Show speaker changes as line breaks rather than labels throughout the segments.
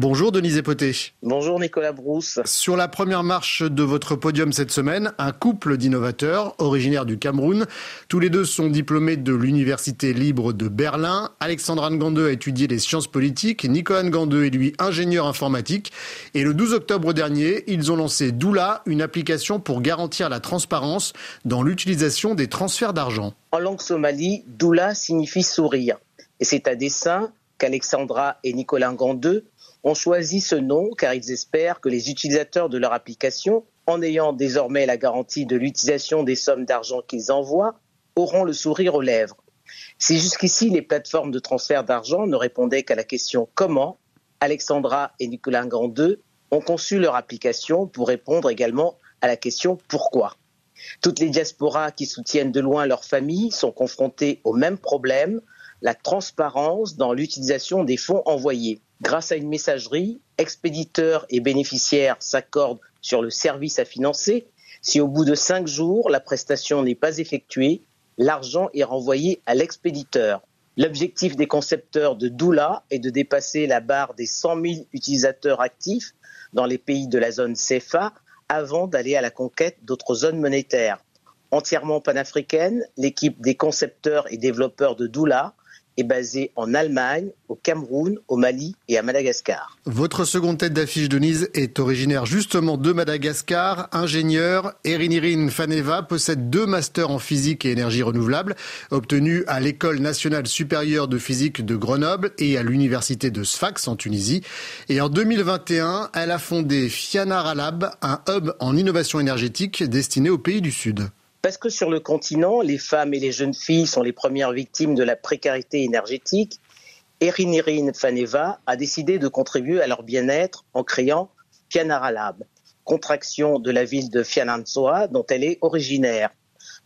Bonjour Denise Epoté.
Bonjour Nicolas Brousse.
Sur la première marche de votre podium cette semaine, un couple d'innovateurs originaires du Cameroun. Tous les deux sont diplômés de l'Université libre de Berlin. Alexandra Ngandeux a étudié les sciences politiques. Nicolas Ngandeux est lui ingénieur informatique. Et le 12 octobre dernier, ils ont lancé Doula, une application pour garantir la transparence dans l'utilisation des transferts d'argent.
En langue somali, Doula signifie sourire. Et c'est à dessein qu'Alexandra et Nicolas Ngandeux ont choisi ce nom car ils espèrent que les utilisateurs de leur application, en ayant désormais la garantie de l'utilisation des sommes d'argent qu'ils envoient, auront le sourire aux lèvres. Si jusqu'ici les plateformes de transfert d'argent ne répondaient qu'à la question comment, Alexandra et Nicolas Ngandeux ont conçu leur application pour répondre également à la question pourquoi? Toutes les diasporas qui soutiennent de loin leur famille sont confrontées au même problème, la transparence dans l'utilisation des fonds envoyés. Grâce à une messagerie, expéditeurs et bénéficiaires s'accordent sur le service à financer. Si au bout de cinq jours, la prestation n'est pas effectuée, l'argent est renvoyé à l'expéditeur. L'objectif des concepteurs de Doula est de dépasser la barre des 100 000 utilisateurs actifs dans les pays de la zone CFA avant d'aller à la conquête d'autres zones monétaires. Entièrement panafricaine, l'équipe des concepteurs et développeurs de Doula est basé en Allemagne, au Cameroun, au Mali et à Madagascar.
Votre seconde tête d'affiche, Denise, est originaire justement de Madagascar. Ingénieur, Erinirin Faneva possède deux masters en physique et énergie renouvelable, obtenus à l'École nationale supérieure de physique de Grenoble et à l'Université de Sfax en Tunisie. Et en 2021, elle a fondé Fianara Lab, un hub en innovation énergétique destiné aux pays du Sud.
Parce que sur le continent, les femmes et les jeunes filles sont les premières victimes de la précarité énergétique, Erinirin Faneva a décidé de contribuer à leur bien-être en créant Fianara Lab, contraction de la ville de Fianarantsoa dont elle est originaire,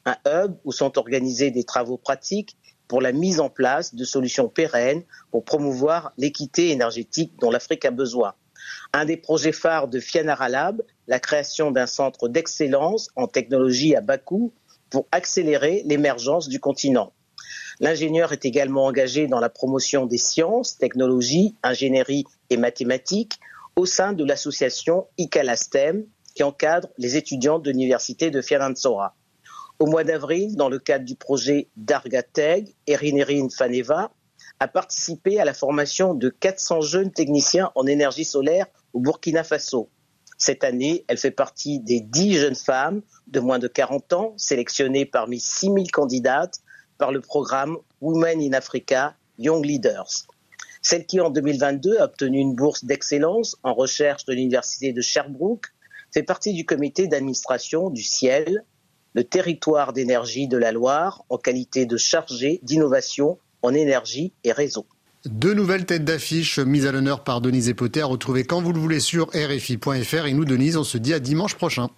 un hub où sont organisés des travaux pratiques pour la mise en place de solutions pérennes pour promouvoir l'équité énergétique dont l'Afrique a besoin. Un des projets phares de Fianara Lab, la création d'un centre d'excellence en technologie à bas pour accélérer l'émergence du continent. L'ingénieur est également engagé dans la promotion des sciences, technologies, ingénierie et mathématiques au sein de l'association ICALASTEM qui encadre les étudiants de l'université de Fianarantsoa. Au mois d'avril, dans le cadre du projet Dargateg, Erinerin Faneva a participé à la formation de 400 jeunes techniciens en énergie solaire au Burkina Faso. Cette année, elle fait partie des 10 jeunes femmes de moins de 40 ans sélectionnées parmi 6000 candidates par le programme Women in Africa Young Leaders. Celle qui, en 2022, a obtenu une bourse d'excellence en recherche de l'Université de Sherbrooke fait partie du comité d'administration du Ciel, le territoire d'énergie de la Loire, en qualité de chargé d'innovation en énergie et réseau.
Deux nouvelles têtes d'affiche mises à l'honneur par Denise Epoté à retrouver quand vous le voulez sur RFI.fr. Et nous, Denise, on se dit à dimanche prochain.